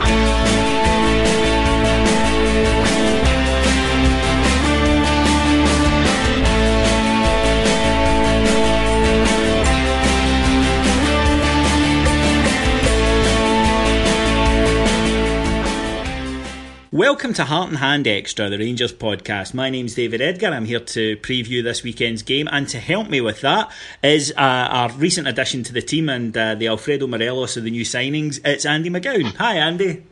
Bye. Welcome to Heart and Hand Extra, the Rangers podcast. My name's David Edgar. I'm here to preview this weekend's game, and to help me with that is uh, our recent addition to the team and uh, the Alfredo Morelos of the new signings. It's Andy McGowan. Hi, Andy.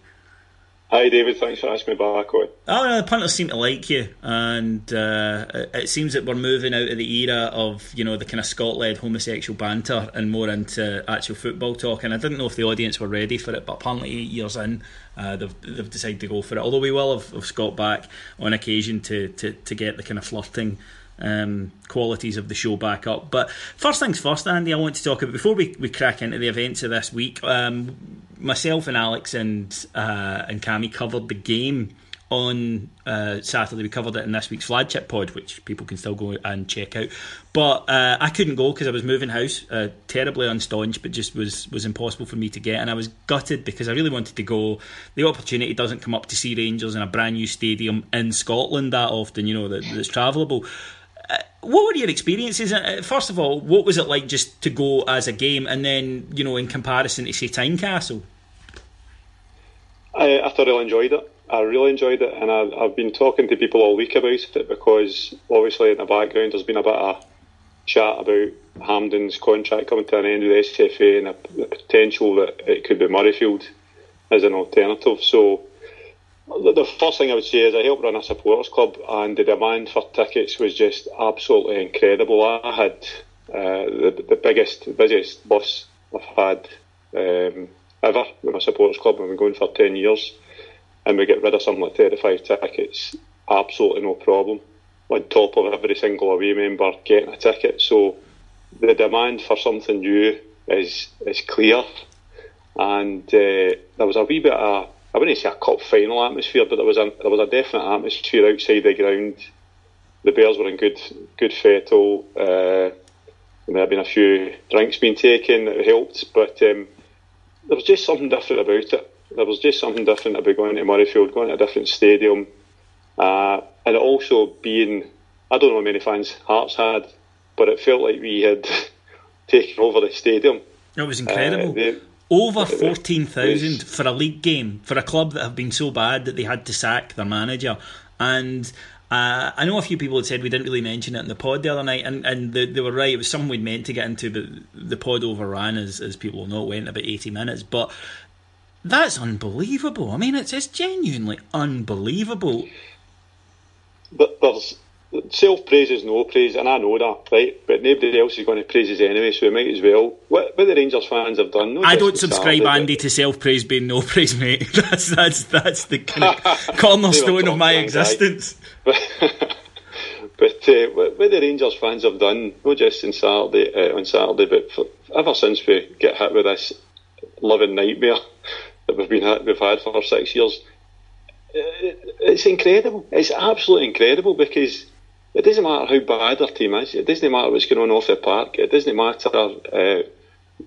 Hi, David. Thanks for asking me back on. Oh, no, the punters seem to like you, and uh, it seems that we're moving out of the era of you know the kind of Scott-led homosexual banter and more into actual football talk. And I didn't know if the audience were ready for it, but apparently eight years in, uh, they've, they've decided to go for it. Although we will have, have Scott back on occasion to, to, to get the kind of flirting um, qualities of the show back up. But first things first, Andy, I want to talk about before we, we crack into the events of this week. Um, myself and Alex and uh, and Cammy covered the game on uh, Saturday. We covered it in this week's flagship pod, which people can still go and check out. But uh, I couldn't go because I was moving house, uh, terribly unstaunch, but just was was impossible for me to get. And I was gutted because I really wanted to go. The opportunity doesn't come up to see Rangers in a brand new stadium in Scotland that often, you know, that, that's travelable. What were your experiences? Uh, first of all, what was it like just to go as a game, and then you know, in comparison to say Tynecastle? I, I thoroughly enjoyed it. I really enjoyed it, and I, have been talking to people all week about it because obviously in the background there's been a bit of chat about Hampden's contract coming to an end with SFA and the potential that it could be Murrayfield as an alternative. So the, first thing I would say is I helped run a supporters club, and the demand for tickets was just absolutely incredible. I had uh, the, the biggest, busiest bus I've had um, ever with my supporters club. We've been going for ten years and we get rid of something like 35 tickets, absolutely no problem. On top of every single away member getting a ticket. So the demand for something new is is clear. And uh, there was a wee bit of, I wouldn't say a cup final atmosphere, but there was a there was a definite atmosphere outside the ground. The Bears were in good good fettle. Uh, there had been a few drinks being taken that helped, but um, there was just something different about it there was just something different about going to Murrayfield, going to a different stadium, uh, and also being, I don't know how many fans Hearts had, but it felt like we had taken over the stadium. It was incredible. Uh, they, over 14,000 for a league game, for a club that have been so bad that they had to sack their manager. And uh, I know a few people had said we didn't really mention it in the pod the other night, and, and they, they were right. It was something we'd meant to get into, but the pod overran, as, as people know, it went about 80 minutes. But that's unbelievable. I mean, it's, it's genuinely unbelievable. But there's self praise is no praise, and I know that, right? But nobody else is going to praise us anyway, so we might as well. What, what the Rangers fans have done. I don't subscribe, Saturday, Andy, to self praise being no praise, mate. That's that's that's the kind of cornerstone of my existence. but uh, what, what the Rangers fans have done, not just on Saturday, uh, on Saturday, but for, ever since we get hit with this living nightmare that we've been we've had for six years. It's incredible. It's absolutely incredible because it doesn't matter how bad our team is. It doesn't matter what's going on off the park. It doesn't matter uh,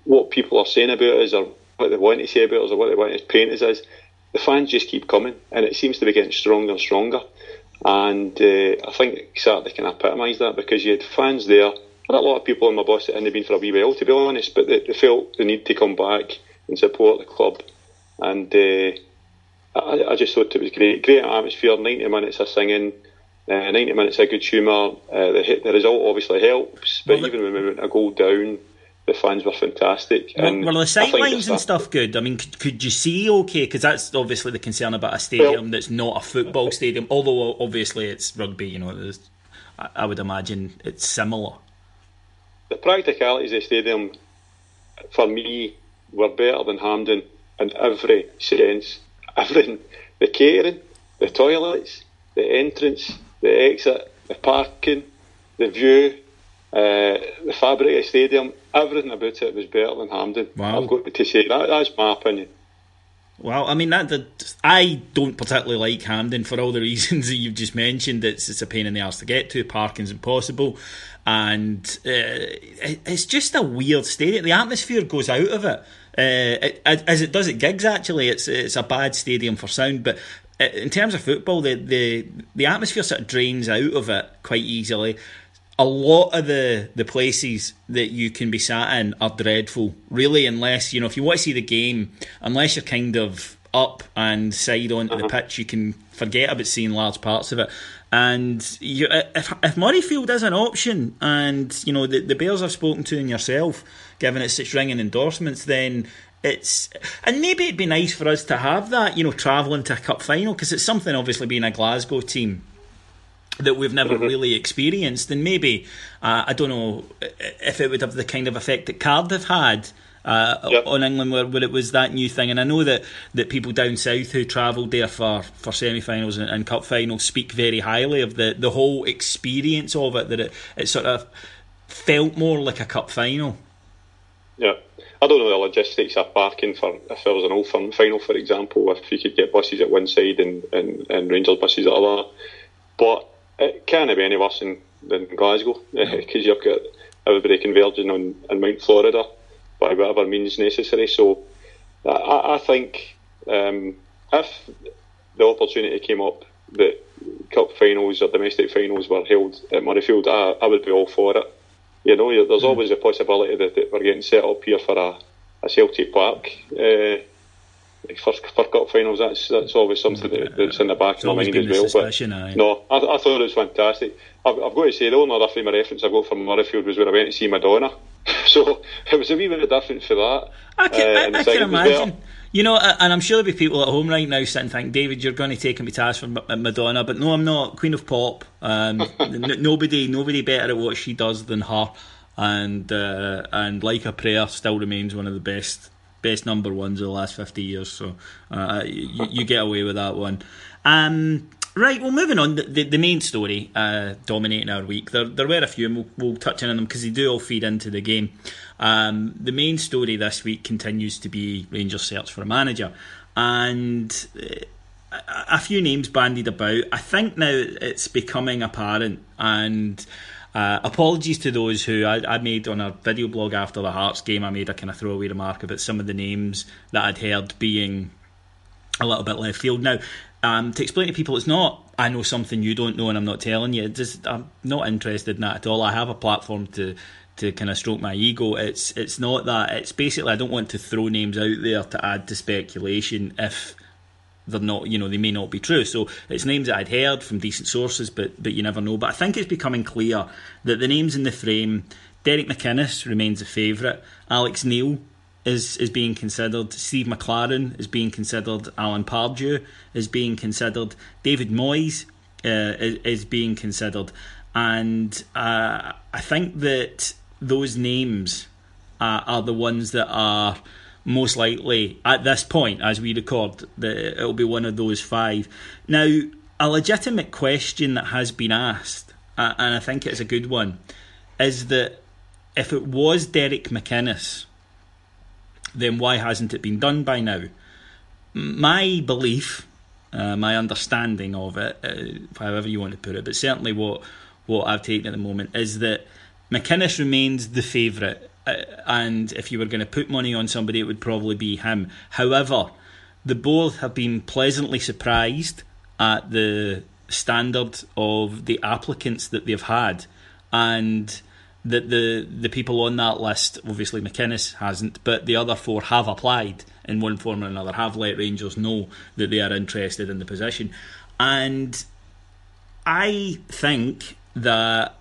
what people are saying about us or what they want to say about us or what they want to paint us as. The fans just keep coming, and it seems to be getting stronger and stronger. And uh, I think Saturday can epitomise that because you had fans there. Had a lot of people on my bus that hadn't been for a wee while, to be honest, but they, they felt the need to come back and support the club. And uh, I, I, just thought it was great. Great atmosphere, 90 minutes of singing, uh, 90 minutes of good humour. Uh, the, the result obviously helps, but well, even when we went a goal down, the fans were fantastic. And were, were the sightlines and stuff good? I mean, could, could you see okay? Because that's obviously the concern about a stadium well, that's not a football stadium. Although obviously it's rugby, you know. I, I would imagine it's similar. The practicalities of the stadium, for me, were better than Hampden in every sense. Everything, the catering, the toilets, the entrance, the exit, the parking, the view, uh, the fabric of the stadium, everything about it was better than Hampden. Wow. I've got to say that. That's my opinion. Well, I mean that. I don't particularly like Hampden for all the reasons that you've just mentioned. It's it's a pain in the arse to get to. Parking's impossible, and uh, it, it's just a weird stadium. The atmosphere goes out of it. Uh, it, as it does at gigs. Actually, it's it's a bad stadium for sound, but uh, in terms of football, the, the the atmosphere sort of drains out of it quite easily a lot of the the places that you can be sat in are dreadful. Really, unless you know if you want to see the game, unless you're kind of up and side onto uh-huh. the pitch, you can forget about seeing large parts of it. And you, if if Murrayfield is an option, and you know the the Bears I've spoken to and yourself, given it's such ringing endorsements, then it's and maybe it'd be nice for us to have that, you know, travelling to a cup final because it's something. Obviously, being a Glasgow team, that we've never mm-hmm. really experienced, and maybe uh, I don't know if it would have the kind of effect that Cardiff had. Uh, yep. on England where, where it was that new thing. And I know that, that people down south who travelled there for, for semi finals and, and, cup finals speak very highly of the, the whole experience of it, that it, it sort of felt more like a cup final. Yeah. I don't know the logistics of parking for if there was an old firm final, for example, if you could get buses at one side and, and, and Rangers buses at the other. But it can't be any worse than, than Glasgow because you've got everybody converging on, on Mount Florida by whatever means necessary. So I, I think um, if the opportunity came up that cup finals or domestic finals were held at Murrayfield, I, I would be all for it. You know, there's mm. always a possibility that, that, we're getting set up here for a, a Celtic Park. Uh, for, for cup finals, that's that's always something that, that's in the back of my mind as well. But no, I, I thought it was fantastic. I've, I've got to say, the only other frame of reference I've got from Murrayfield was when I went to see Madonna. So it was a wee bit different for that. I can, uh, I, I can imagine. You know, and I'm sure there'll be people at home right now sitting thinking, David, you're going to take me to task for Madonna, but no, I'm not. Queen of Pop. Um, n- nobody, nobody better at what she does than her. And uh, and like a prayer still remains one of the best best number ones of the last 50 years. So uh, you, you, get away with that one. Um, right, well, moving on. The, the main story uh, dominating our week. There, there were a few, and we'll, we'll touch on them because they do all feed into the game. Um, the main story this week continues to be Rangers' search for a manager. And uh, a few names bandied about. I think now it's becoming apparent, and uh, apologies to those who I, I, made on a video blog after the Hearts game. I made a kind of throwaway remark about some of the names that I'd heard being a little bit left field. Now, um, to explain to people, it's not I know something you don't know and I'm not telling you. Just I'm not interested in that at all. I have a platform to to kind of stroke my ego. It's it's not that. It's basically I don't want to throw names out there to add to speculation if they're not, you know, they may not be true. So it's names that I'd heard from decent sources, but but you never know. But I think it's becoming clear that the names in the frame, Derek McInnes remains a favourite. Alex Neil is is being considered. Steve McClaren is being considered. Alan Pardew is being considered. David Moyes uh, is, is, being considered, and uh, I think that those names uh, are the ones that are most likely at this point, as we record, that it'll be one of those five. Now, a legitimate question that has been asked, and I think it's a good one, is that if it was Derek McInnes, then why hasn't it been done by now? my belief, uh, my understanding of it, uh, however you want to put it, but certainly what what I've taken at the moment is that McInnes remains the favourite, uh, and if you were going to put money on somebody, it would probably be him. However, the both have been pleasantly surprised at the standard of the applicants that they've had, and that the the people on that list, obviously McInnes hasn't, but the other four have applied in one form or another, have let Rangers know that they are interested in the position, and I think that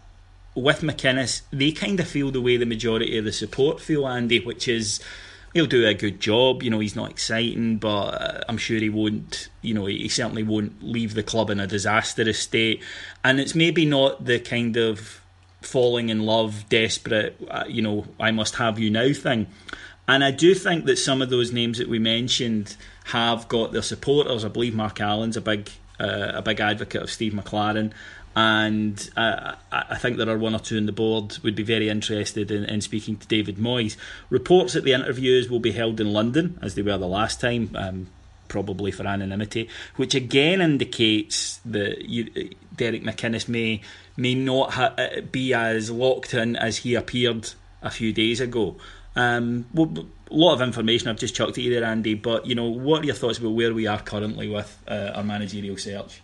with McInnes, they kind of feel the way the majority of the support feel, Andy, which is he'll do a good job. You know, he's not exciting, but uh, I'm sure he won't. You know, he certainly won't leave the club in a disastrous state. And it's maybe not the kind of falling in love, desperate. Uh, you know, I must have you now thing. And I do think that some of those names that we mentioned have got their supporters. I believe Mark Allen's a big uh, a big advocate of Steve McClaren, and I, I, think there are one or two on the board would be very interested in, in, speaking to David Moyes. Reports that the interviews will be held in London, as they were the last time, um, probably for anonymity, which again indicates that you, Derek McInnes may may not ha- uh, be as locked in as he appeared a few days ago. Um, well, a lot of information I've just chucked at you there, Andy. But you know, what are your thoughts about where we are currently with uh, our managerial search?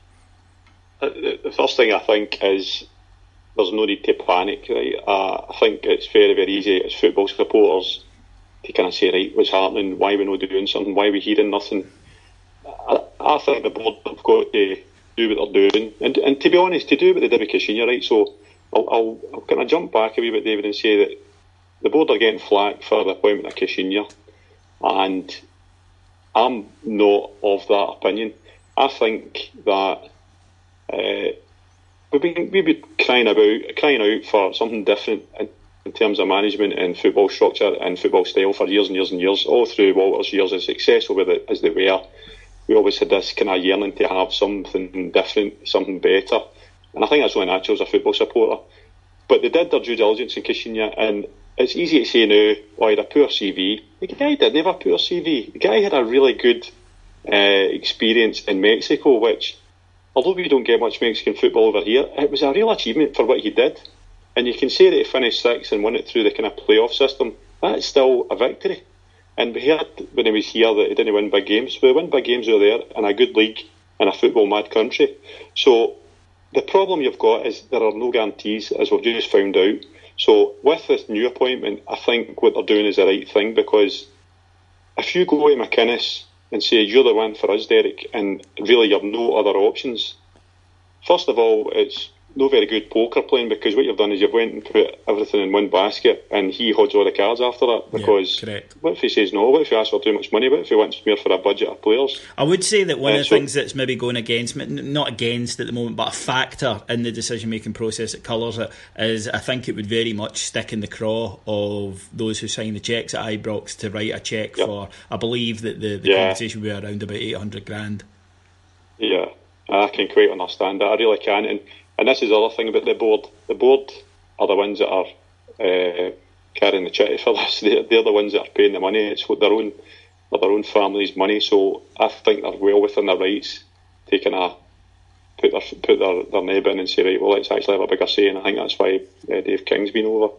Uh, the first thing I think is there's no need to panic. Right? Uh, I think it's very, very easy as football supporters to kind of say, right, what's happening? Why are we not doing something? Why are we hearing nothing? I, I think the board have got to do what they're doing, and, and to be honest, to do what they did with Caixinha, right? So I'll, I'll, I'll kind of jump back a wee bit, David, and say that the board are getting flack for the appointment of Caixinha, and I'm not of that opinion. I think that uh, we've been we've been crying about crying out for something different in, in, terms of management and football structure and football style for years and years and years. All through Walter's years as successful with it as they were, we always had this kind of yearning to have something different, something better. And I think that's only natural as a football supporter. But they did their due diligence in Caixinha, and it's easy to say now, oh, he had a poor CV. The guy didn't have a poor CV. The guy had a really good uh, experience in Mexico, which although we don't get much Mexican football over here, it was a real achievement for what he did. And you can say that he finished sixth and won it through the kind of playoff system. That's still a victory. And we heard when he was here that he didn't win big games. We win big games over there in a good league in a football mad country. So the problem you've got is there are no guarantees, as we've just found out. So with this new appointment, I think what they're doing is the right thing because if you go to McInnes and say, You're the one for us, Derek, and really you have no other options. First of all, it's no very good poker playing because what you've done is you've went and put everything in one basket and he holds all the cards after that because yeah, what if he says no? What if he asks for too much money? What if he wants more for a budget of players? I would say that one of the so, things that's maybe going against not against at the moment but a factor in the decision making process that colours it is I think it would very much stick in the craw of those who sign the cheques at Ibrox to write a cheque yep. for I believe that the, the yeah. compensation would be around about 800 grand. Yeah. I can quite understand that. I really can and and this is the other thing about the board. The board are the ones that are uh, carrying the chitty for this. They're, they're, the ones that are paying the money. It's their own their own family's money. So I think they're well within their rights taking a put their put their, their in and say right, well, let's actually have a bigger say. And I think that's why uh, Dave King's been over.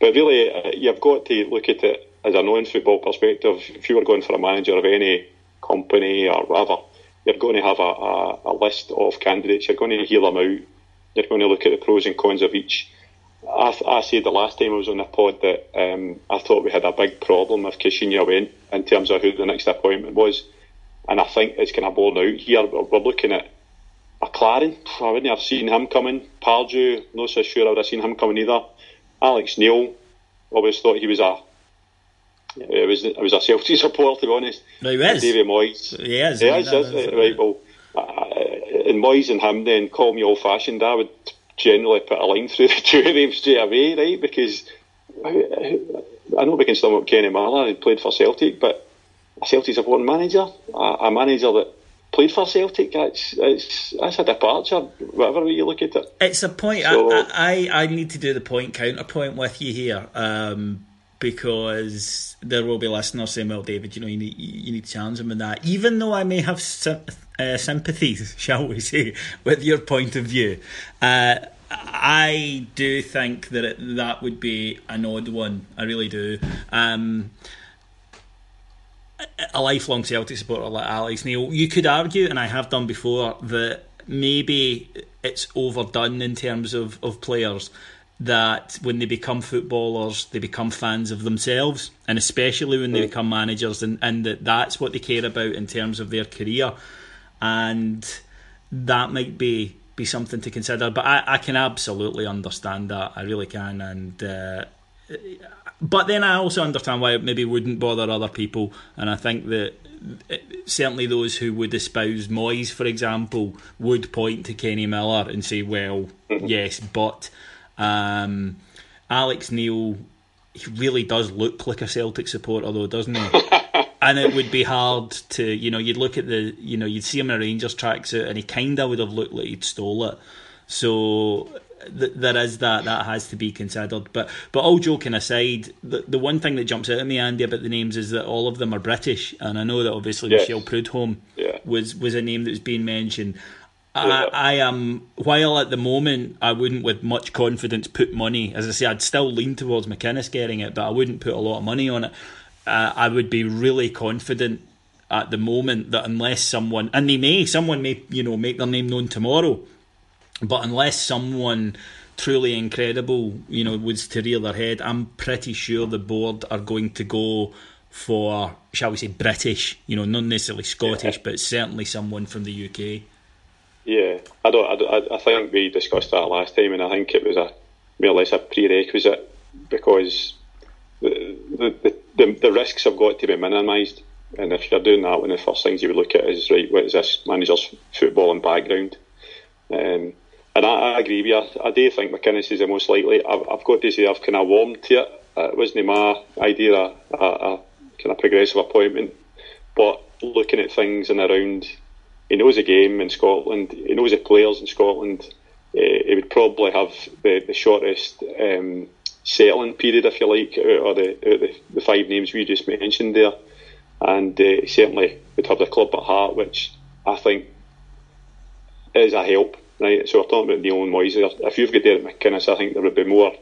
But really, uh, you've got to look at it as a non-football perspective. If you were going for a manager of any company or whatever, you're going to have a, a, a list of candidates. You're going to hear them out you're going to look at the pros and cons of each. I, I said the last time I was on the pod that um, I thought we had a big problem if Caixinha went in terms of who the next appointment was. And I think it's kind of borne out here. We're looking at McClaren. I wouldn't have seen him coming. Pardew, not so sure I would have seen him coming either. Alex Neil, always thought he was a it was it was a Celtic supporter to be honest. No, he is. David Moyes. He is. He is, is, is, right. Well, and Moyes and him then call me old fashioned, I would generally put a line through the two of them straight away, right? Because I know we can up Kenny Miller, he played for Celtic, but Celtic's a Celtic manager, a, a manager that played for Celtic, that's, it's, that's a departure, whatever way you look at it. It's a point, so, I, I, I need to do the point counterpoint with you here. Um, because there will be listeners saying, "Well, David, you know, you need you need to challenge him in that." Even though I may have sim- uh, sympathies, shall we say, with your point of view, uh, I do think that it, that would be an odd one. I really do. Um, a lifelong Celtic supporter like Alex Neil, you could argue, and I have done before, that maybe it's overdone in terms of, of players that when they become footballers, they become fans of themselves, and especially when they mm. become managers, and, and that that's what they care about in terms of their career, and that might be be something to consider. But I, I can absolutely understand that. I really can, and uh, but then I also understand why it maybe wouldn't bother other people, and I think that certainly those who would espouse Moyes, for example, would point to Kenny Miller and say, "Well, mm-hmm. yes, but." Um, Alex Neil, he really does look like a Celtic supporter, though, doesn't he? and it would be hard to, you know, you'd look at the, you know, you'd see him in a Rangers tracksuit, and he kind of would have looked like he'd stole it. So th- there is that that has to be considered. But but all joking aside, the the one thing that jumps out at me, Andy, about the names is that all of them are British, and I know that obviously yes. Michel Preud'homme yeah. was was a name that was being mentioned. I, I am while at the moment I wouldn't with much confidence put money. As I say, I'd still lean towards McInnes getting it, but I wouldn't put a lot of money on it. Uh, I would be really confident at the moment that unless someone and they may someone may you know make their name known tomorrow, but unless someone truly incredible you know was to rear their head, I'm pretty sure the board are going to go for shall we say British, you know, not necessarily Scottish, yeah. but certainly someone from the UK. Yeah, I don't. I, I think we discussed that last time, and I think it was a more or less a prerequisite because the the, the, the risks have got to be minimised. And if you're doing that, one of the first things you would look at is right, what is this manager's footballing background? Um, and I, I, agree with you. I do think McInnes is the most likely. I've, I've got to say I've kind of warmed to it. It wasn't my idea, a, a, a kind of progressive appointment, but looking at things and around he knows the game in Scotland. He knows the players in Scotland. Uh, he would probably have the, the shortest um, settling period, if you like, of, the, the, the, five names we just mentioned there. And uh, he certainly would have the club at heart, which I think is a help. Right, so we're talking about Neil and Moyes. If you've got Derek McInnes, I think there would be more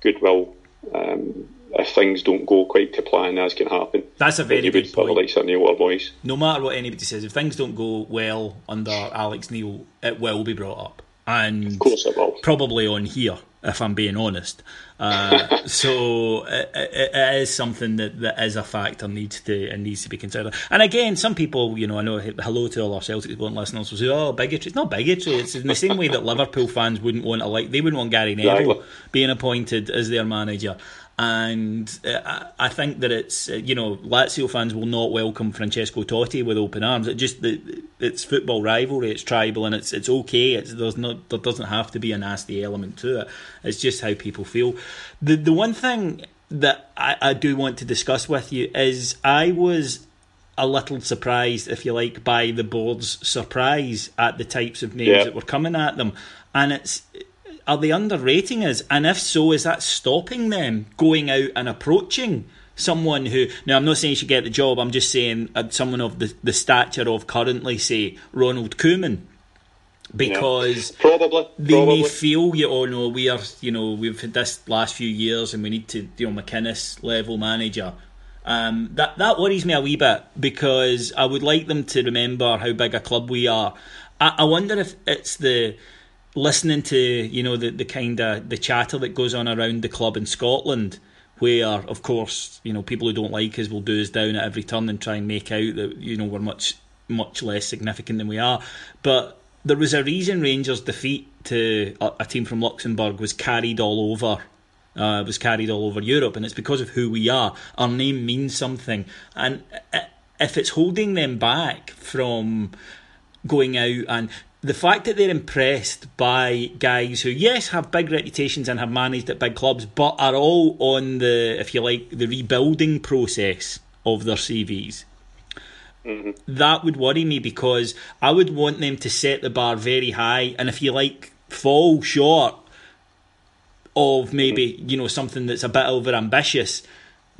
goodwill um, if things don't go quite to plan, as can happen. That's a very good point. Like Neil boys. No matter what anybody says, if things don't go well under Alex Neil, it will be brought up, and of course it will. Probably on here, if I'm being honest. Uh, so it, it is something that, that is a factor needs to and needs to be considered. And again, some people, you know, I know hello to all our Celtic listeners will say, "Oh, bigotry." It's not bigotry. It's in the same way that Liverpool fans wouldn't want to like they wouldn't want Gary Neville being appointed as their manager and uh, I think that it's uh, you know Lazio fans will not welcome Francesco Totti with open arms. It just it's football rivalry, it's tribal, and it's it's okay. It's there's not there doesn't have to be a nasty element to it. It's just how people feel. The the one thing that I, I do want to discuss with you is I was a little surprised, if you like, by the board's surprise at the types of names yeah. that were coming at them, and it's are they underrating us? And if so, is that stopping them going out and approaching someone who? Now, I'm not saying you should get the job. I'm just saying uh, someone of the, the stature of currently, say, Ronald Koeman. Because yeah. probably they probably. may feel you oh no we are you know we've had this last few years and we need to you know McInnes level manager um, that that worries me a wee bit because I would like them to remember how big a club we are. I, I wonder if it's the listening to you know the the kind of the chatter that goes on around the club in Scotland, where of course you know people who don't like us will do us down at every turn and try and make out that you know we're much much less significant than we are, but there was a reason Rangers' defeat to a, team from Luxembourg was carried all over. Uh, was carried all over Europe, and it's because of who we are. Our name means something, and uh, if it's holding them back from going out and the fact that they're impressed by guys who, yes, have big reputations and have managed at big clubs, but are all on the, if you like, the rebuilding process of their CVs. Mm-hmm. That would worry me because I would want them to set the bar very high, and if you like, fall short of maybe you know something that's a bit over ambitious.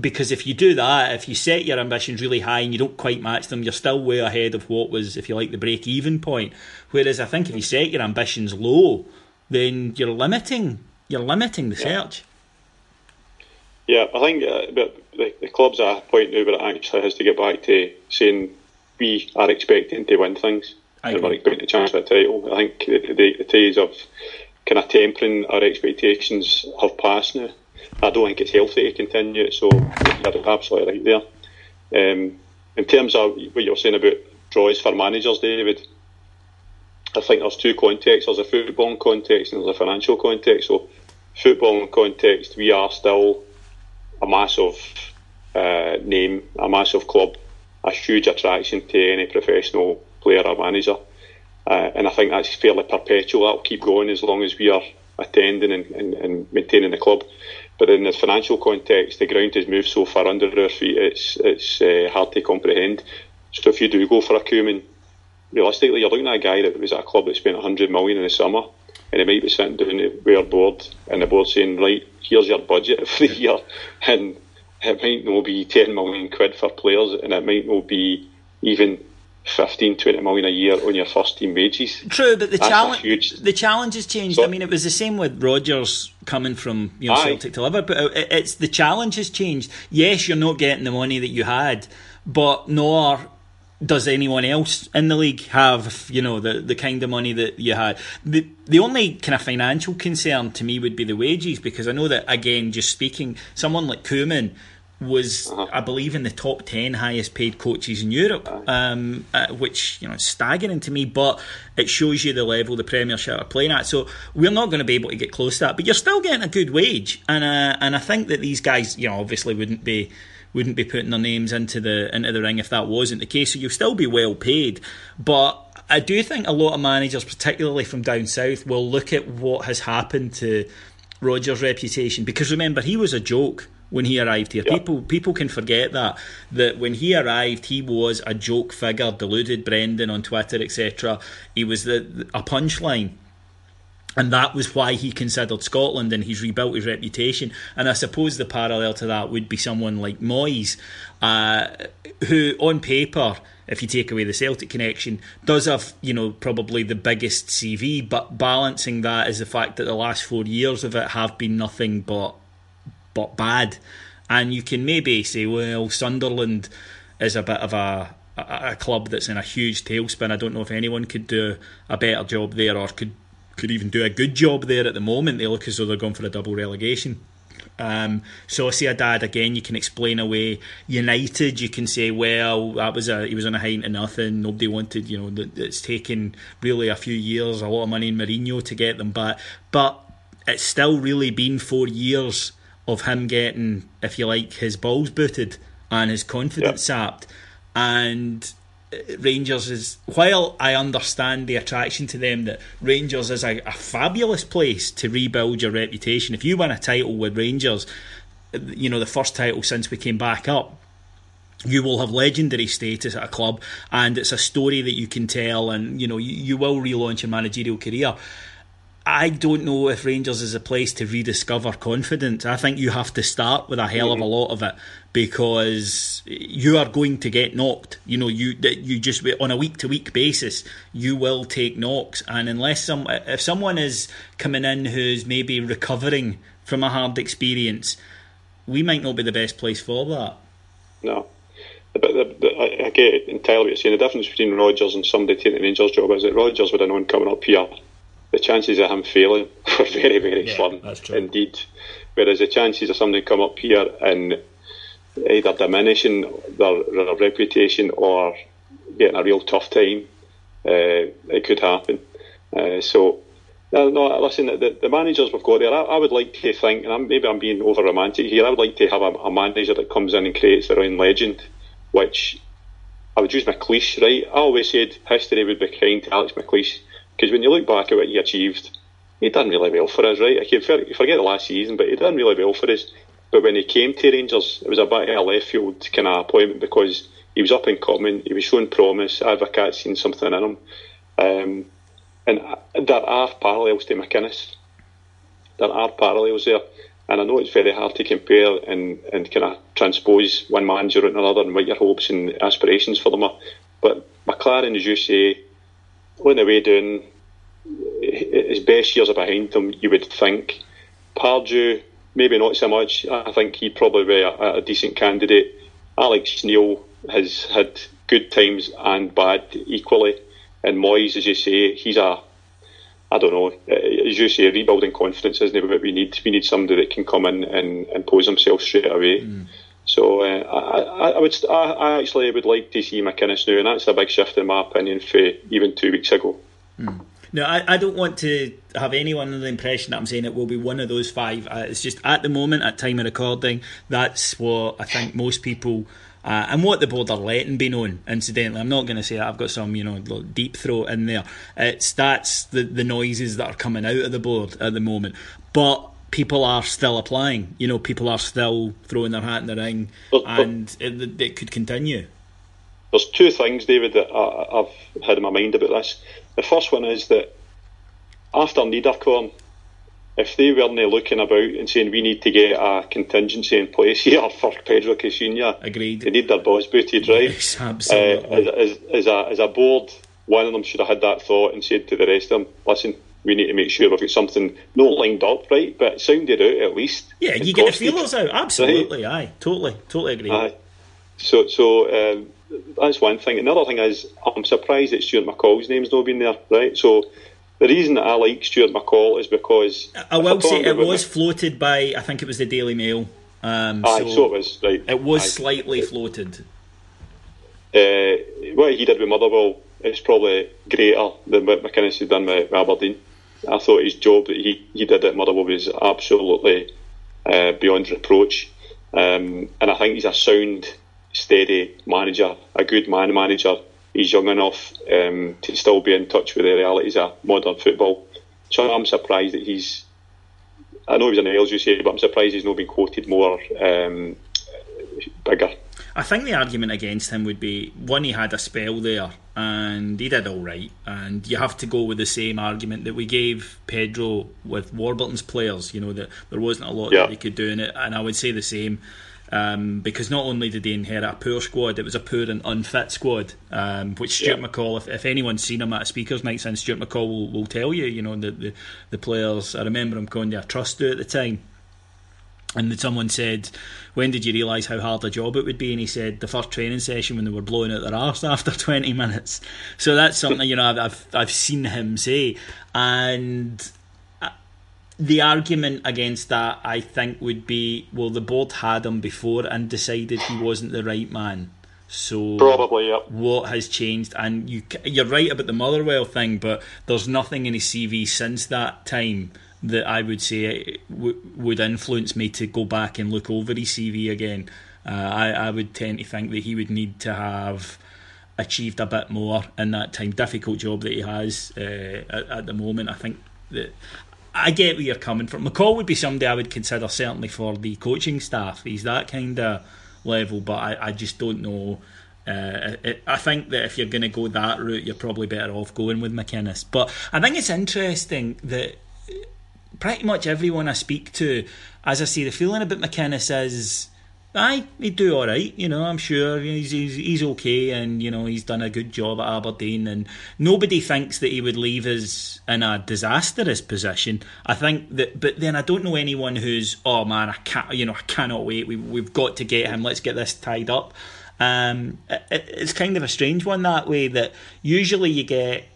Because if you do that, if you set your ambitions really high and you don't quite match them, you're still way ahead of what was, if you like, the break even point. Whereas I think if you set your ambitions low, then you're limiting you're limiting the yeah. search. Yeah, I think uh, but the, the club's at a point now where it actually has to get back to saying we are expecting to win things I and we're expecting to chance for a title. I think the, the, the days of kind of tempering our expectations have passed now. I don't think it's healthy to continue so you're absolutely right there. Um, in terms of what you're saying about draws for managers, David, I think there's two contexts. There's a football context and there's a financial context. So, football context, we are still a massive uh, name, a massive club, a huge attraction to any professional player or manager. Uh, and I think that's fairly perpetual. That'll keep going as long as we are attending and, and, and, maintaining the club. But in the financial context, the ground has moved so far under our feet, it's it's uh, hard to comprehend. So if you do go for a Koeman, realistically, you're looking at a guy that was at a club that spent 100 million in the summer, and he might be sitting down with our board, and the board saying, right, here's your budget for the year, and it might not be 10 million quid for players, and it might not be even 15, 20 million a year on your first team wages. True, but the challenge huge... the challenge has changed. So, I mean, it was the same with Rodgers coming from you know Celtic to Liverpool. It's the challenge has changed. Yes, you're not getting the money that you had, but nor does anyone else in the league have you know the the kind of money that you had. The the only kind of financial concern to me would be the wages because I know that again, just speaking, someone like Koeman was, uh-huh. I believe, in the top ten highest paid coaches in Europe, um, uh, which you know is staggering to me. But it shows you the level the Premiership are playing at. So we're not going to be able to get close to that, but you're still getting a good wage, and uh, and I think that these guys, you know, obviously wouldn't be wouldn't be putting their names into the into the ring if that wasn't the case. So you'll still be well paid, but. I do think a lot of managers, particularly from down south, will look at what has happened to Rodgers' reputation because remember he was a joke when he arrived here. Yep. People people can forget that that when he arrived, he was a joke figure, deluded Brendan on Twitter, etc. He was the a punchline. And that was why he considered Scotland and he's rebuilt his reputation. And I suppose the parallel to that would be someone like Moyes, uh, who on paper, if you take away the Celtic connection, does have, you know, probably the biggest CV, but balancing that is the fact that the last four years of it have been nothing but but bad. And you can maybe say, well, Sunderland is a bit of a, a, a club that's in a huge tailspin. I don't know if anyone could do a better job there or could could even do a good job there at the moment. They look as though they're going for a double relegation. Um, dad again, you can explain away. United, you can say, well, that was a he was on a height to nothing. Nobody wanted, you know, it's taken really a few years, a lot of money in Mourinho to get them back, but it's still really been four years of him getting, if you like, his balls booted and his confidence yep. sapped. And uh, Rangers is, while I understand the attraction to them, that Rangers is a, a fabulous place to rebuild your reputation. If you win a title with Rangers, you know, the first title since we came back up, you will have legendary status at a club and it's a story that you can tell and you know you, you will relaunch your managerial career I don't know if Rangers is a place to rediscover confidence. I think you have to start with a hell of a mm-hmm. lot of it because you are going to get knocked. You know, you you just on a week to week basis, you will take knocks, and unless some if someone is coming in who's maybe recovering from a hard experience, we might not be the best place for that. No. But the, I, I get entirely what you're saying. The difference between Rodgers and somebody taking the Rangers job is that Rodgers would have known coming up here the chances of him failing were very, very yeah, slim indeed. Whereas the chances of somebody come up here and either diminishing their, their reputation or getting a real tough time, uh, it could happen. Uh, so, no, no, listen, the, the managers we've got there, I, I would like to think, and I'm, maybe I'm being over romantic here, I would like to have a, a, manager that comes in and creates their own legend, which I would use McLeish, right? I always said history would be kind to Alex McLeish because when you look back at what he achieved, he done really well for us, right? I can forget the last season, but he done really well for us. But when he came to Rangers, it was a bit of a left field kind of appointment because he was up and coming, he was showing promise, Advocaat seen something in him. Um, and there are parallels to McInnes. There are parallels there. And I know it's very hard to compare and, and kind of transpose one manager into another and what your hopes and aspirations for them are. But McClaren, as you say, the way down, his best years are behind him, you would think. Pardew, maybe not so much. I think he'd probably be a, a decent candidate. Alex Neil has had good times and bad equally. And Moyes, as you say, he's a I don't know. As you say, rebuilding confidence isn't what we need. We need somebody that can come in and and pose himself straight away. Mm. So uh, I, I, would, I, I, actually would like to see McInnes now, and that's a big shift in my opinion for even two weeks ago. Mm. No, I, I don't want to have anyone under the impression that I'm saying it will be one of those five. Uh, it's just at the moment, at time of recording, that's what I think most people uh, and what the board are letting be known. Incidentally, I'm not going to say that I've got some you know deep throat in there. It's that's the the noises that are coming out of the board at the moment, but. People are still applying. You know, people are still throwing their hat in the ring, and it, it could continue. There's two things, David, that I, I've had in my mind about this. The first one is that after Niederkorn, if they weren't looking about and saying we need to get a contingency in place here for Pedro Caixinha, agreed. They need their boss booted, right? Yes, absolutely. Uh, as, as, as, a, as a board, one of them should have had that thought and said to the rest of them, listen, we need to make sure we've got something not lined up, right? But sounded out at least. Yeah, you get the feelers out. Absolutely, right? aye. Totally, totally agree. Aye. So, so um, that's one thing. Another thing is, I'm surprised that Stuart McCall's name's not been there, right? So, the reason that I like Stuart McCall is because I will say it was floated by I think it was the Daily Mail. Um, Aye, so, so, it was right. It was Aye. slightly floated. Uh, what he did with Motherwell is probably greater than what McInnes had done with Aberdeen. I thought his job that he, he did at Motherwell was absolutely uh, beyond reproach, um, and I think he's a sound, steady manager, a good man manager he's young enough um, to still be in touch with the realities of modern football. So I'm surprised that he's. I know he was L, you say, but I'm surprised he's not been quoted more um, bigger. I think the argument against him would be one, he had a spell there and he did all right. And you have to go with the same argument that we gave Pedro with Warburton's players, you know, that there wasn't a lot yeah. that they could do in it. And I would say the same um, because not only did they inherit a poor squad, it was a poor and unfit squad. Um, which Stuart yeah. McCall, if, if anyone's seen him at a speakers night since Stuart McCall will, will tell you, you know, the, the, the players. I remember him going to a trust do at the time. And someone said, When did you realise how hard a job it would be? And he said, The first training session when they were blowing out their arse after 20 minutes. So that's something, you know, I've, I've seen him say. And uh, the argument against that, I think, would be well, the board had him before and decided he wasn't the right man. So probably, yep. What has changed? And you, you're right about the Motherwell thing, but there's nothing in his CV since that time that I would say w- would influence me to go back and look over his CV again. Uh, I, I would tend to think that he would need to have achieved a bit more in that time. Difficult job that he has uh, at, at, the moment. I think that I get where you're coming from. McCall would be somebody I would consider certainly for the coaching staff. He's that kind of level, but I, I just don't know. Uh, it, I think that if you're going to go that route, you're probably better off going with McInnes. But I think it's interesting that pretty much everyone I speak to, as I say, the feeling about McInnes is Aye, he'd do all right. You know, I'm sure he's, he's he's okay, and you know he's done a good job at Aberdeen. And nobody thinks that he would leave us in a disastrous position. I think that, but then I don't know anyone who's oh man, I can't. You know, I cannot wait. We we've got to get him. Let's get this tied up. Um, it, it's kind of a strange one that way. That usually you get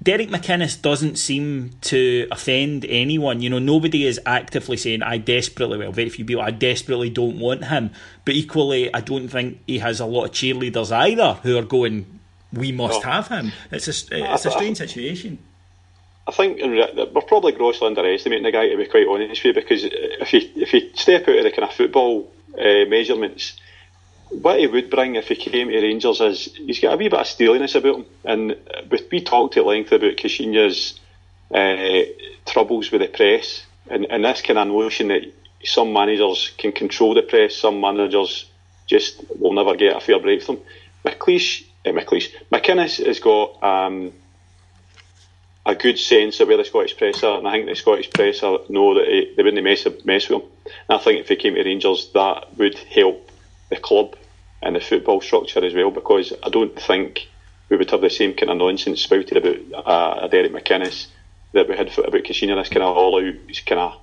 Derek McInnes doesn't seem to offend anyone. You know, nobody is actively saying, I desperately, well, very few people, I desperately don't want him. But equally, I don't think he has a lot of cheerleaders either who are going, we must have him. It's a, it's a strange situation. I think we're probably grossly underestimating the guy, to be quite honest with you, because if you, if you step out of the kind of football uh, measurements, what he would bring if he came to Rangers is he's got a wee bit of steeliness about him. And we talked at length about Caixinha's uh, troubles with the press and, and this kind of notion that some managers can control the press, some managers just will never get a fair break from them. McLeish, uh, McLeish, McInnes has got um, a good sense of where the Scottish press are, and I think the Scottish press are, know that he, they wouldn't mess, mess with him. And I think if he came to Rangers, that would help the club and the football structure as well, because I don't think we would have the same kind of nonsense spouted about uh, Derek McInnes that we had about Caixinha, this kind of all out, kind of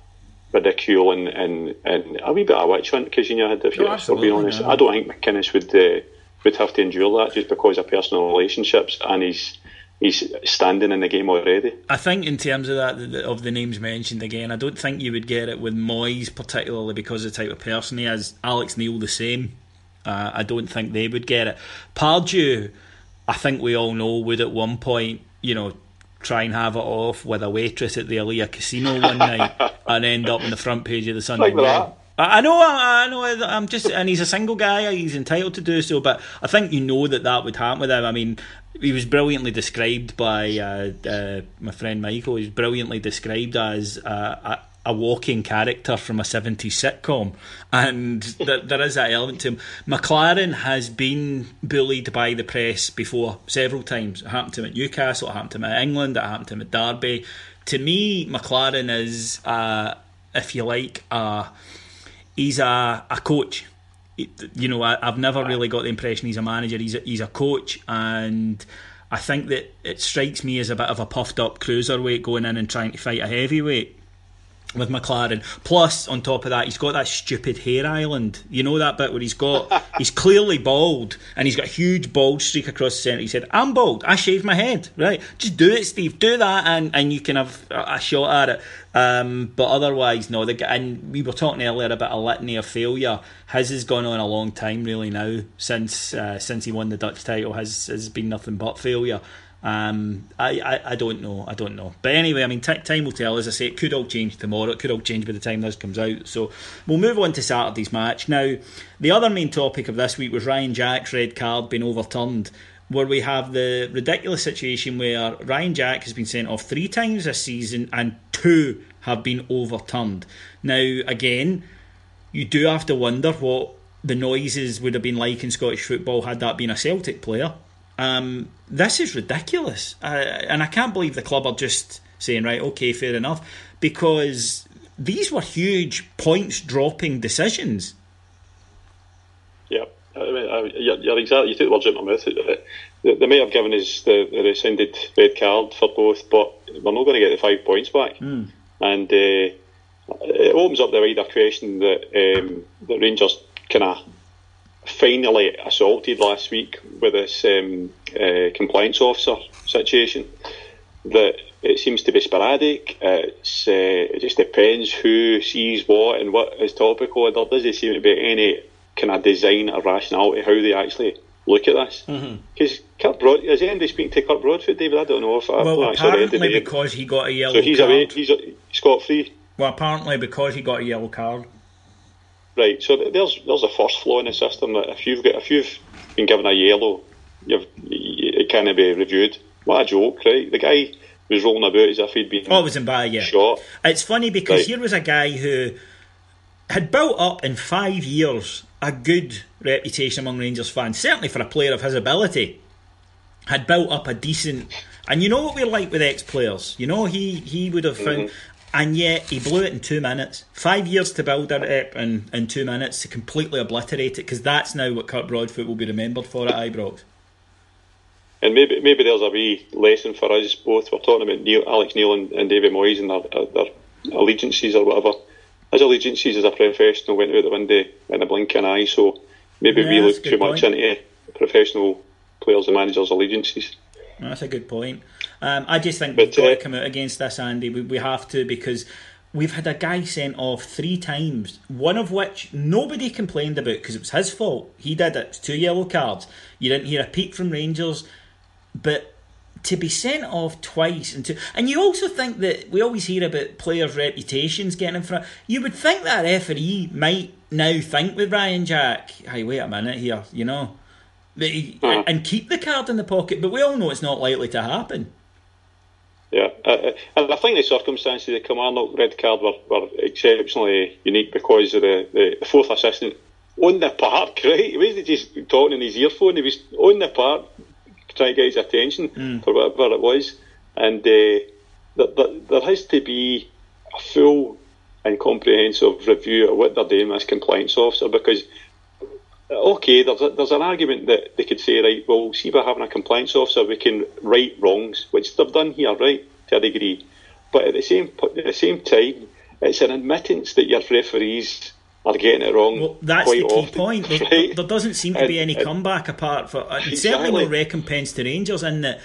ridicule and, and, and a wee bit of witch hunt Caixinha had, if, no, you're being honest. I don't think McInnes would, uh, would have to endure that just because of personal relationships and he's he's standing in the game already. I think in terms of that of the names mentioned again, I don't think you would get it with Moyes particularly because of the type of person he is. Alex Neil the same. Uh, I don't think they would get it. Pardew, I think we all know would at one point, you know, try and have it off with a waitress at the Alea Casino one night and end up on the front page of the Sunday like I know, I know. I'm just, and he's a single guy. He's entitled to do so, but I think you know that that would happen with him. I mean, he was brilliantly described by uh, uh, my friend Michael. He's brilliantly described as a, a, walking character from a 70s sitcom, and there, is that element to him. McClaren has been bullied by the press before several times. It happened to him at Newcastle. It happened to him at England. It happened to him at Derby. To me, McClaren is, uh, if you like, he's a, a coach you know, I, have never really got the impression he's a manager. He's a, he's a coach, and I think that it strikes me as a bit of a puffed up cruiserweight going in and trying to fight a heavyweight with McClaren. Plus, on top of that, he's got that stupid hair island. You know that bit where he's got he's clearly bald and he's got a huge bald streak across the centre. He said, "I'm bald. I shaved my head. Right, just do it, Steve. Do that, and and you can have a, shot at it." Um, but otherwise, no. The and we were talking earlier about a litany of failure. His has gone on a long time, really. Now since uh, since he won the Dutch title, has has been nothing but failure. Um, I, I, I don't know. I don't know. But anyway, I mean, t- time will tell. As I say, it could all change tomorrow. It could all change by the time this comes out. So we'll move on to Saturday's match. Now, the other main topic of this week was Ryan Jack's red card being overturned, where we have the ridiculous situation where Ryan Jack has been sent off three times this season and two have been overturned. Now, again, you do have to wonder what the noises would have been like in Scottish football had that been a Celtic player. Um, this is ridiculous. Uh, and I can't believe the club are just saying, right, okay, fair enough, because these were huge points dropping decisions. Yeah, I mean, you're, you're, exactly, you took the words out of my mouth. They, they may have given us the, the rescinded red card for both, but we're not going to get the five points back. Mm. And uh, it opens up the wider question that um, the Rangers kind of finally assaulted last week with this um, uh, compliance officer situation. That it seems to be sporadic. It's, uh, it just depends who sees what and what is topical. There doesn't seem to be any kind of design or rationality how they actually look at this. Because mm-hmm. Kirk Broad is anybody speaking to Kirk Broadfoot, David? I don't know if well, I've apparently because he got a yellow. So he's card. away. He's scot free. Well, apparently because he got a yellow card. Right, so there's there's a first flaw in the system that if you've got if you've been given a yellow, you've it can't be reviewed. What a joke, right? The guy was rolling about as if he'd been oh, it was in bad, yeah. shot. It's funny because right. here was a guy who had built up in five years a good reputation among Rangers fans, certainly for a player of his ability. Had built up a decent, and you know what we're like with ex players. You know he he would have found, mm-hmm and yet he blew it in two minutes. Five years to build it up in, in two minutes to completely obliterate it, because that's now what Kirk Broadfoot will be remembered for at Ibrox. And maybe maybe there's a wee lesson for us both. We're talking about Neil, Alex Neil and, and David Moyes and their, uh, their allegiances or whatever. His allegiances as a professional went out the window in a blink of an eye, so maybe yeah, we look too point. much into professional players and managers' allegiances. That's a good point. Um, I just think but, we've got uh, to come out against this, Andy. We, we have to because we've had a guy sent off three times, one of which nobody complained about because it was his fault. He did it. two yellow cards. You didn't hear a peep from Rangers, but to be sent off twice and to, and you also think that we always hear about players' reputations getting in front. You would think that referee might now think with Ryan Jack, hey, wait a minute here, you know, uh-huh. and keep the card in the pocket. But we all know it's not likely to happen. Yeah, uh, uh, and I think the circumstances of the Kilmarnock red card were, were exceptionally unique because of the, the, fourth assistant on the park, right? He wasn't just talking in his earphone, he was on the park trying to get his attention mm. for whatever it was. And uh, that, that there has to be a full and comprehensive review of what they're doing as compliance officer because okay, there's, a, there's an argument that they could say, right, well, see by having a compliance officer, we can right wrongs, which they've done here, right, to a degree. But at the same at the same time, it's an admittance that your referees are getting it wrong. Well, that's the key often, point. There, right? there, doesn't seem to be any and, comeback apart for uh, exactly. certainly no recompense to Rangers in that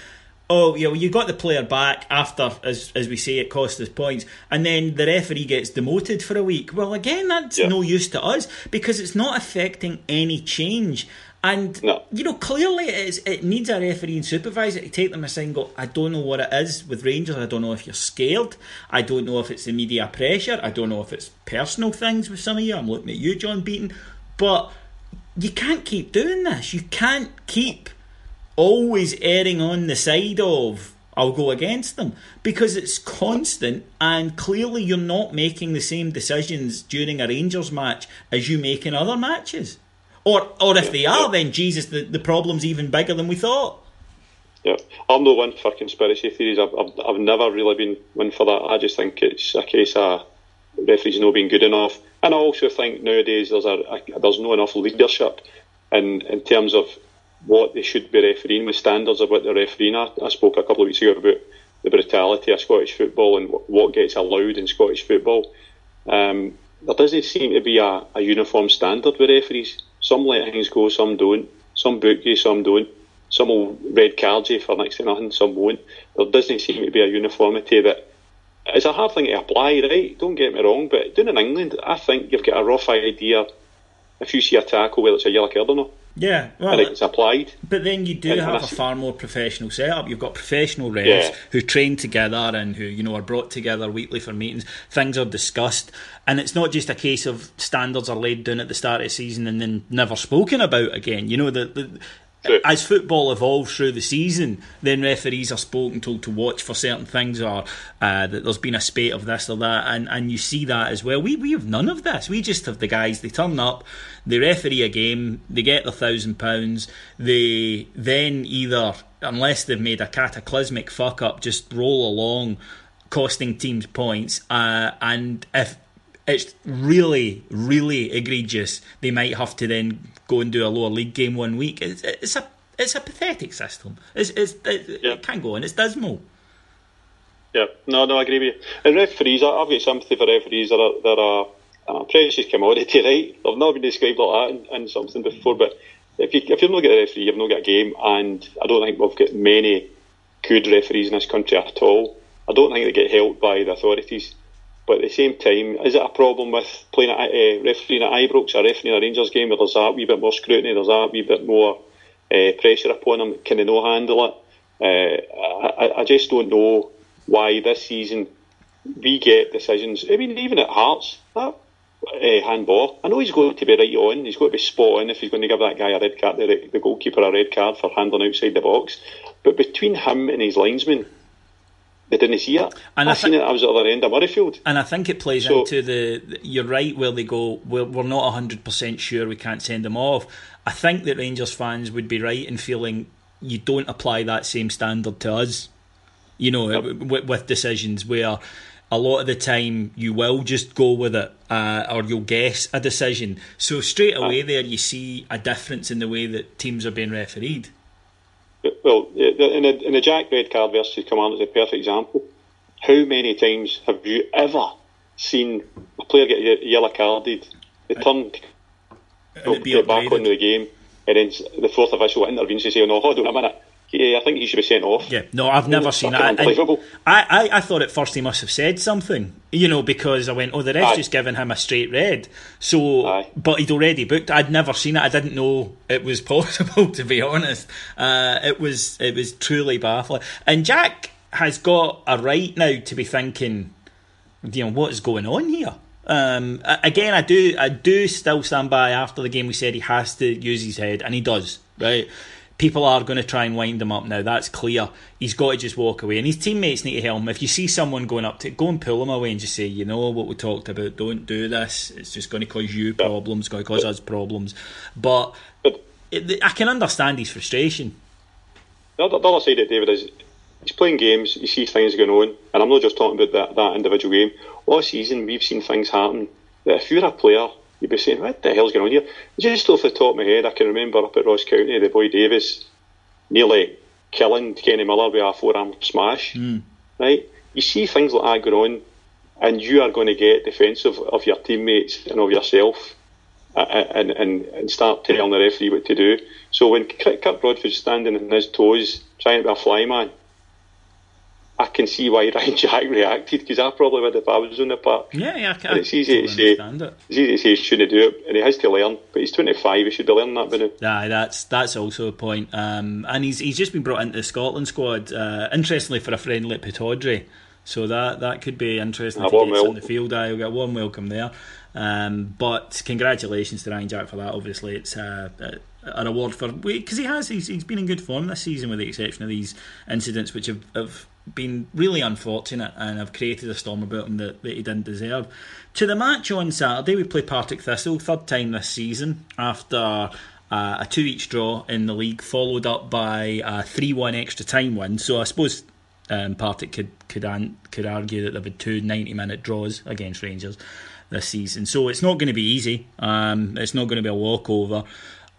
oh, you know, you got the player back after, as as we say, it cost us points, and then the referee gets demoted for a week. Well, again, that's yeah. no use to us because it's not affecting any change. And no. you know, clearly it, is, it needs a referee and supervisor to take them aside and go, I don't know what it is with Rangers. I don't know if you're scared. I don't know if it's the media pressure. I don't know if it's personal things with some of you. I'm looking at you, John Beaton. But you can't keep doing this. You can't keep always erring on the side of I'll go against them because it's constant and clearly you're not making the same decisions during a Rangers match as you make in other matches. Or or if they are, then Jesus, the, the problem's even bigger than we thought. Yeah, I'm not one for conspiracy theories. I've, I've, I've never really been one for that. I just think it's a case of referees not being good enough, and I also think nowadays there's a, a there's not enough leadership in in terms of what they should be refereeing with standards of what they're refereeing. I, I spoke a couple of weeks ago about the brutality of Scottish football and what gets allowed in Scottish football. Um, there doesn't seem to be a, a, uniform standard with referees. Some let things go, some don't. Some book you, some don't. Some will red card you for next to nothing, some won't. There doesn't seem to be a uniformity that it's a hard thing to apply, right? Don't get me wrong, but doing in England, I think you've got a rough idea if you see a tackle, whether it's a yellow card or not. Yeah, well, and it's applied. But then you do and have a far more professional setup. You've got professional refs yeah. who train together and who you know are brought together weekly for meetings. Things are discussed, and it's not just a case of standards are laid down at the start of the season and then never spoken about again. You know the, the as football evolves through the season, then referees are spoken told to watch for certain things, or uh, that there's been a spate of this or that, and, and you see that as well. We we have none of this. We just have the guys. They turn up, they referee a game, they get their thousand pounds. They then either, unless they've made a cataclysmic fuck up, just roll along, costing teams points. Uh, and if it's really, really egregious. They might have to then go and do a lower league game one week. It's, it's a it's a pathetic system. It's, it's, it, yeah. it can't go on. It's dismal. Yeah, no, no, I agree with you. And referees, I've got sympathy for referees. They're a, they're a, uh, a precious commodity, right? They've not been described like that in, in something before, but if, you, if you've not got a referee, you've not got a game, and I don't think we've got many good referees in this country at all. I don't think they get helped by the authorities. But at the same time, is it a problem with playing at uh, refereeing at Ibrox or refereeing a Rangers game where there's that wee bit more scrutiny, there's that wee bit more uh, pressure upon them? Can they not handle it? Uh, I, I just don't know why this season we get decisions. I mean, even at Hearts, that uh, handball. I know he's going to be right on. He's got to be spot on if he's going to give that guy a red card, the, the goalkeeper a red card for handling outside the box. But between him and his linesman, they didn't see it. And I, I seen it. I was at the other end of Murrayfield. And I think it plays so, into the. You're right. Where they go, we're, we're not hundred percent sure we can't send them off. I think that Rangers fans would be right in feeling you don't apply that same standard to us. You know, yep. with, with, decisions where a lot of the time you will just go with it uh, or you'll guess a decision. So straight away there you see a difference in the way that teams are being refereed. Well, in a, in a Jack red card versus Command is a perfect example. How many times have you ever seen a player get a yellow carded, they turn, get back onto the game, and then the fourth official intervenes and say, oh, "No, hold on a minute." Yeah, I think he should be sent off. Yeah, no, I've never seen that. I, I, I, thought at first he must have said something, you know, because I went, oh, the ref's just given him a straight red. So, Aye. but he'd already booked. I'd never seen it. I didn't know it was possible, to be honest. Uh, it was, it was truly baffling. And Jack has got a right now to be thinking, you know, what is going on here? Um, again, I do, I do still stand by. After the game, we said he has to use his head, and he does. Right, people are going to try and wind him up now. That's clear. He's got to just walk away, and his teammates need to help him. If you see someone going up to, go and pull him away and just say, you know what we talked about. Don't do this. It's just going to cause you problems. Going to cause us problems. But it, I can understand his frustration. The other, the other side of David is he's playing games, he sees things going on, and I'm not just talking about that, that individual game. All season, we've seen things happen that if you're a player, you'd be saying, what the hell's going on here? Just off the top of my head, I can remember up at Ross County, the boy Davis nearly killing Kenny Miller with a forearm smash, mm. right? You see things like that going on, and you are going to get defensive of your teammates and of yourself uh, uh, and, and, and start telling the referee what to do. So when Kirk Broadfoot's standing on his toes, trying to be a fly man, I can see why Ryan Jack reacted because I probably would if I was on the park. Yeah, yeah, I can. it's easy to say. It. It's easy to say he shouldn't do it, and he has to learn. But he's 25; he should be learning that by now. Yeah, that's that's also a point. Um, and he's he's just been brought into the Scotland squad. Uh, interestingly, for a friendly at Pittodrie. So that that could be interesting. A to get on the field, I'll get a warm welcome there. Um, but congratulations to Ryan Jack for that. Obviously, it's uh, an award for because he has he's, he's been in good form this season, with the exception of these incidents which have, have been really unfortunate and have created a storm about him that, that he didn't deserve. To the match on Saturday, we play Partick Thistle, third time this season after uh, a two each draw in the league, followed up by a 3 1 extra time win. So I suppose um, Partick could could an, could argue that they've had two 90 minute draws against Rangers this season. So it's not going to be easy. Um, it's not going to be a walkover.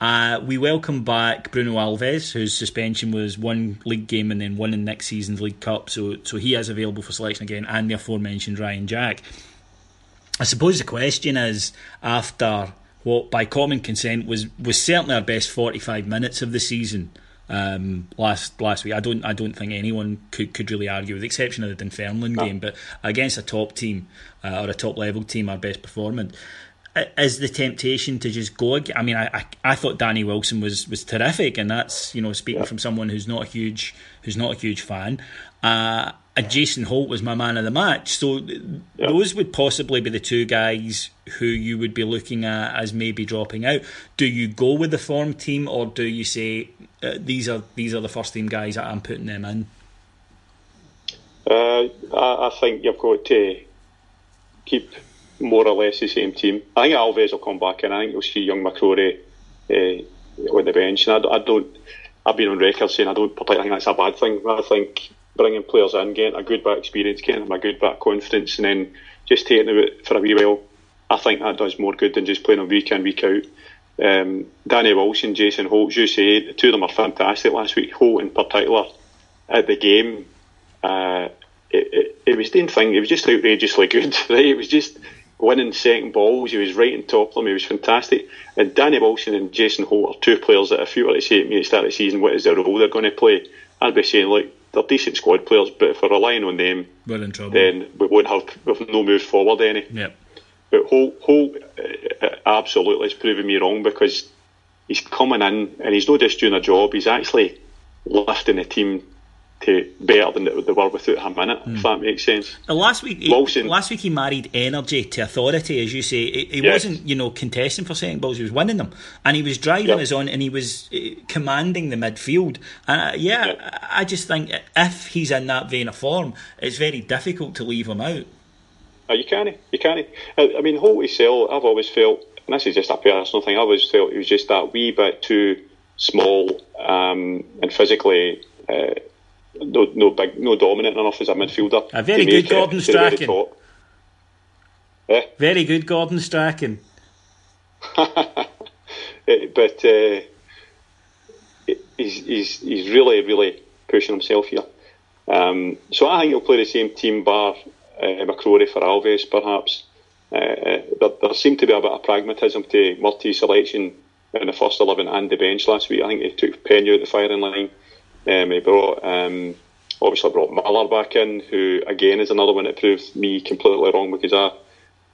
Uh, we welcome back Bruno Alves, whose suspension was one league game and then one in next season's League Cup, so so he is available for selection again, and the aforementioned Ryan Jack. I suppose the question is after what, by common consent, was was certainly our best forty five minutes of the season um, last last week. I don't I don't think anyone could, could really argue, with the exception of the Dunfermline no. game. But against a top team uh, or a top level team, our best performance is the temptation to just go. I mean, I, I, I thought Danny Wilson was was terrific, and that's you know speaking from someone who's not a huge who's not a huge fan. Uh, and Jason Holt was my man of the match, so yeah. those would possibly be the two guys who you would be looking at as maybe dropping out. Do you go with the form team, or do you say uh, these are these are the first team guys that I'm putting them in? Uh, I, I think you've got to keep more or less the same team. I think Alves will come back and I think you'll see young McCrorie uh, on the bench. And I, I, don't, I've been on record saying I don't particularly think that's a bad thing. I think bringing players in, getting a good bit of experience, getting them a good bit of confidence, and then just taking them for a wee while, I think that does more good than just playing them week in, week out. Um, Danny Wilson, Jason Holt, you say, the two of them are fantastic last week. Holt in particular, at the game, uh, it, it, it was the thing. It was just outrageously good. Right? It was just winning second balls. He was right on top of them. He was fantastic. And Danny Wilson and Jason Holt are two players that if you were to say to me at the start of the season what is their role they're going to play, I'd be saying like they're decent squad players, but if we're relying on them, we're in trouble. Then we won't have we've no move forward any. Yep. But Holt, Holt uh, uh, absolutely is proving me wrong because he's coming in and he's not just doing a job. He's actually lifting the team to better than they were without him in it, mm. if hmm. that makes sense. last week, Wilson, last week he married energy to authority, as you say. He, he yes. wasn't, you know, contesting for second balls; he was winning them, and he was driving yep. his own, and he was uh, commanding the midfield. And uh, yeah, yep. I just think if he's in that vein of form, it's very difficult to leave him out. Uh, you can't, you can't. I, I mean, Holt Cell, I've always felt, and this is just a personal thing. I always felt he was just that wee bit too small um, and physically. Uh, no, no big, no dominant enough as a midfielder. A very good Gordon Strachan. Eh? Very good Gordon Strachan. Eh, but uh, he's, he's, he's really, really pushing himself here. Um, so I think he'll play the same team bar uh, McCrorie for Alves, perhaps. Uh, uh, there, there, seemed to be a bit of pragmatism to Murty's selection in the first 11 and the bench last week. I think he took Pena out the firing line. Um, he brought um, obviously brought Miller back in, who again is another one that proved me completely wrong because I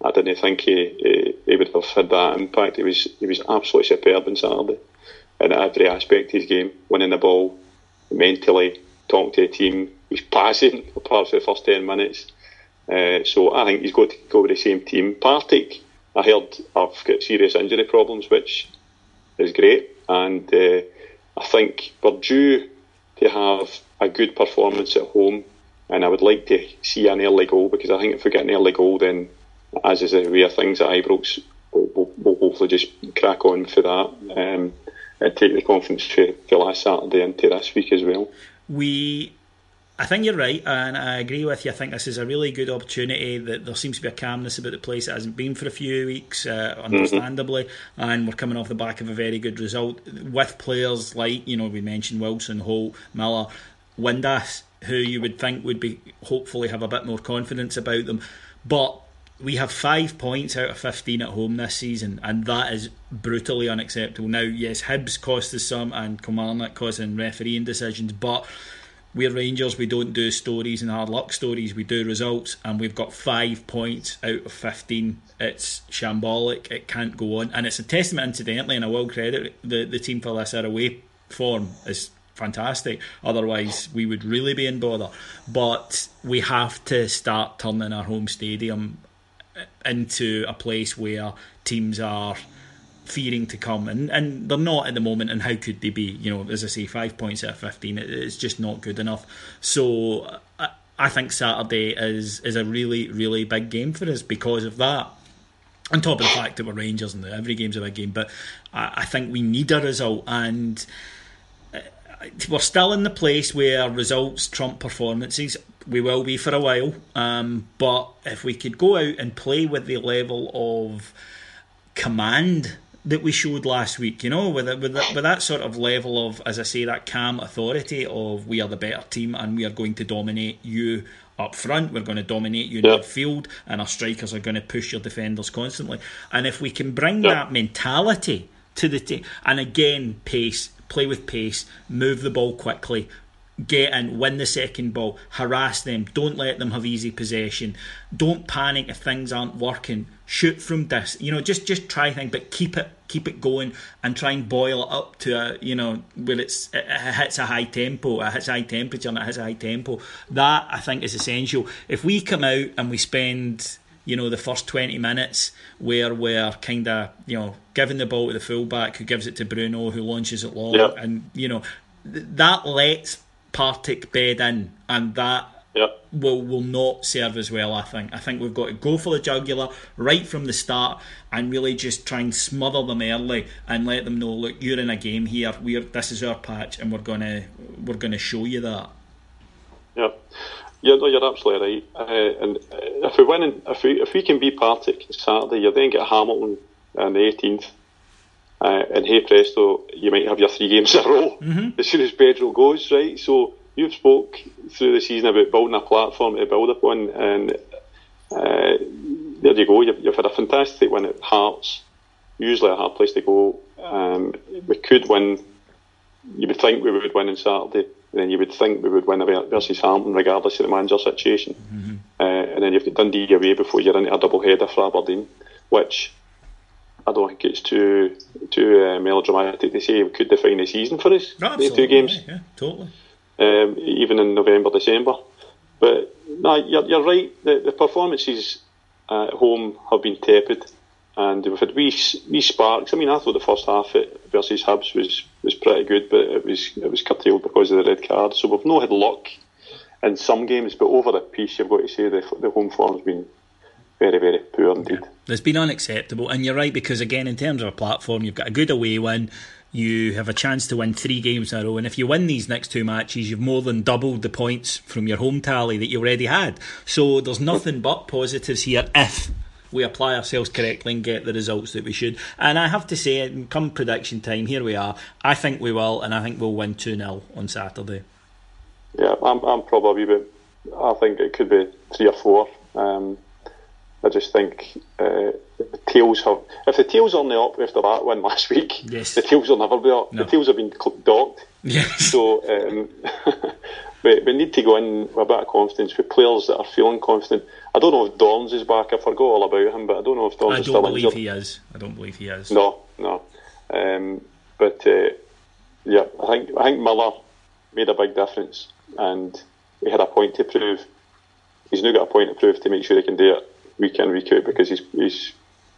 I didn't think he, he, he would have had that impact. He was he was absolutely superb on Saturday in every aspect of his game, winning the ball, mentally, talking to the team. He's passing apart from the first ten minutes. Uh, so I think he's got to go with the same team. Partick, I heard I've got serious injury problems, which is great, and uh, I think we're due to have a good performance at home, and I would like to see an early goal because I think if we get an early goal, then as is the way of things at Ibrox, we'll, we'll, hopefully just crack on for that um, and take the confidence to, for last Saturday into this week as well. We I think you're right, and I agree with you. I think this is a really good opportunity. That there seems to be a calmness about the place that hasn't been for a few weeks, uh, mm-hmm. understandably, mm-hmm. and we're coming off the back of a very good result with players like you know we mentioned Wilson, Holt, Miller, Windass, who you would think would be hopefully have a bit more confidence about them, but we have five points out of 15 at home this season, and that is brutally unacceptable. Now, yes, Hibs cost us some, and Kilmarnock causing refereeing decisions, but we're Rangers, we don't do stories and hard luck stories, we do results, and we've got five points out of 15. It's shambolic, it can't go on. And it's a testament, incidentally, and I will credit the, the team for this. Our away form is fantastic. Otherwise, we would really be in bother. But we have to start turning our home stadium into a place where teams are fearing to come, and, and they're not at the moment. And how could they be? You know, as I say, five points out of fifteen, it's just not good enough. So I, I think Saturday is is a really really big game for us because of that. On top of the fact that we're Rangers and every game's a big game, but I, I think we need a result and uh, we're still in the place where results trump performances. We will be for a while, um, but if we could go out and play with the level of command that we showed last week, you know, with with that, with that sort of level of, as I say, that calm authority of we are the better team and we are going to dominate you up front. We're going to dominate you in yep. midfield, and our strikers are going to push your defenders constantly. And if we can bring that mentality to the team, and again, pace, play with pace, move the ball quickly, get in, win the second ball, harass them, don't let them have easy possession, don't panic if things aren't working, shoot from this, you know, just just try things, but keep it keep it going and try and boil it up to a you know where it's it hits a high tempo, it hits a high temperature and it hits a high tempo. That I think is essential. If we come out and we spend you know the first 20 minutes where we're kind of you know giving the ball to the fullback who gives it to Bruno who launches it long yep. and you know th- that lets Partick bed in, and that yep. will will not serve as well. I think. I think we've got to go for the jugular right from the start and really just try and smother them early and let them know, look, you're in a game here. We're this is our patch, and we're gonna we're gonna show you that. Yeah. Yeah, no, you're absolutely right. Uh, and if we win, in, if we if we can be Partick Saturday, you then get Hamilton on the 18th, uh, and hey presto, you might have your three games in a row mm-hmm. as soon as Pedro goes, right? So you've spoke through the season about building a platform to build upon, and uh, there you go. You've, you've, had a fantastic win at Hearts, usually a hard place to go. Um, we could win. You would think we would win on Saturday, and then you would think we would win versus Hampton, regardless of the manager situation. Mm-hmm. Uh, and then you've got Dundee away before you're into a double header for Aberdeen, which I don't think it's too too uh, melodramatic to say it could define the season for us. No, two games, yeah, totally. Um, even in November, December. But no, you're, you're right. The, the performances at home have been tepid, and we've had wee, wee sparks. I mean, I thought the first half versus Hibs was, was pretty good, but it was it was curtailed because of the red card. So we've not had luck in some games, but over the piece, you've got to say the the home form's been very, very poor indeed. Yeah. It's been unacceptable, and you're right because again, in terms of a platform, you've got a good away win. You have a chance to win three games in a row, and if you win these next two matches, you've more than doubled the points from your home tally that you already had. So there's nothing but positives here if we apply ourselves correctly and get the results that we should. And I have to say, come prediction time, here we are. I think we will, and I think we'll win 2 0 on Saturday. Yeah, I'm, I'm probably, but I think it could be three or four. Um, I just think uh, the tails have. If the tails are on the up after that win last week, yes. the tails will never be up. No. The tails have been docked. Yes. So um, we, we need to go in with a bit of confidence with players that are feeling confident. I don't know if Dorrans is back. I forgot all about him, but I don't know if Dorrans I is still injured. I don't believe he is. I don't believe he is. No, no. Um, but uh, yeah, I think I think Miller made a big difference, and he had a point to prove. He's now got a point to prove to make sure he can do it week in week out because he's he's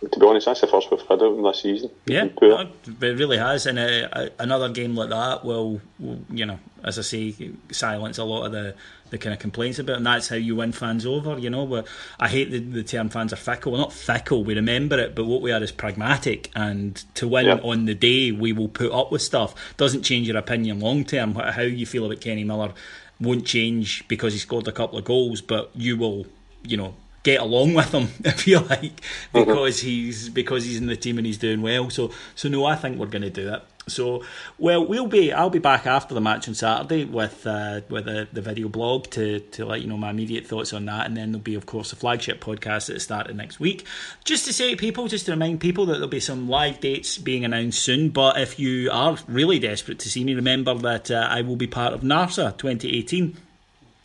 to be honest, that's the first we've had of him this season. Yeah, it really has. And uh, another game like that will, will, you know, as I say, silence a lot of the, the kind of complaints about, and that's how you win fans over. You know, but I hate the, the term fans are fickle. We're not fickle. We remember it, but what we are is pragmatic. And to win on the day, we will put up with stuff. Doesn't change your opinion long term. How you feel about Kenny Miller won't change because he scored a couple of goals, but you will, you know, get along with him if you like mm-hmm. because mm-hmm. he's because he's in the team and he's doing well. So so no, I think we're going to do it. So, well, we'll be. I'll be back after the match on Saturday with uh, with the, the video blog to to let you know my immediate thoughts on that, and then there'll be, of course, a flagship podcast that started next week. Just to say to people, just to remind people that there'll be some live dates being announced soon. But if you are really desperate to see me, remember that uh, I will be part of NARSA 2018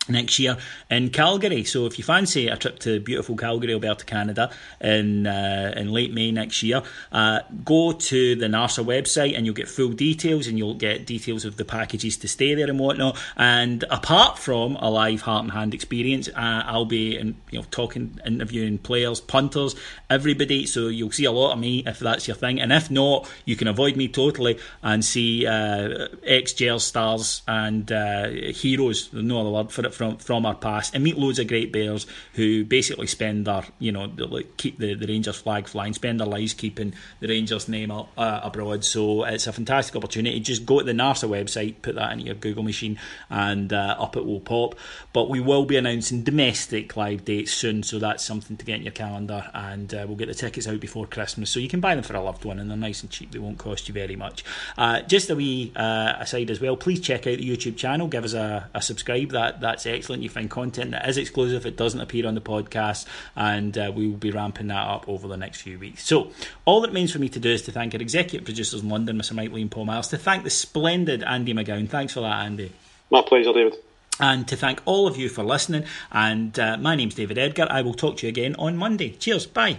next year in Calgary. So if you fancy a trip to beautiful Calgary, Alberta, Canada, in uh, in late May next year, uh, go to the NARSA website and you'll get full details and you'll get details of the packages to stay there and whatnot. And apart from a live heart and hand experience, uh, I'll be in, you know talking, interviewing players, punters, everybody. So you'll see a lot of me if that's your thing. And if not, you can avoid me totally and see uh, ex jail stars and uh, heroes. There's no other word for it from from our past and meet loads of great bears who basically spend their you know keep the, the Rangers flag flying, spend their lives keeping the Rangers name up uh, abroad. So it's a fantastic opportunity. Just go to the NARSA website, put that into your Google machine, and uh, up it will pop. But we will be announcing domestic live dates soon, so that's something to get in your calendar, and uh, we'll get the tickets out before Christmas, so you can buy them for a loved one, and they're nice and cheap. They won't cost you very much. Uh, just a wee uh, aside as well, please check out the YouTube channel. Give us a, a subscribe. That that's excellent. You find content that is exclusive, it doesn't appear on the podcast, and uh, we will be ramping that up over the next few weeks. So, all that means for me to do is to thank our executive producers in London, Mr. Mike Lee and Paul Miles, to thank the splendid Andy McGowan. Thanks for that, Andy. My pleasure, David. And to thank all of you for listening. And uh, my name's David Edgar. I will talk to you again on Monday. Cheers. Bye.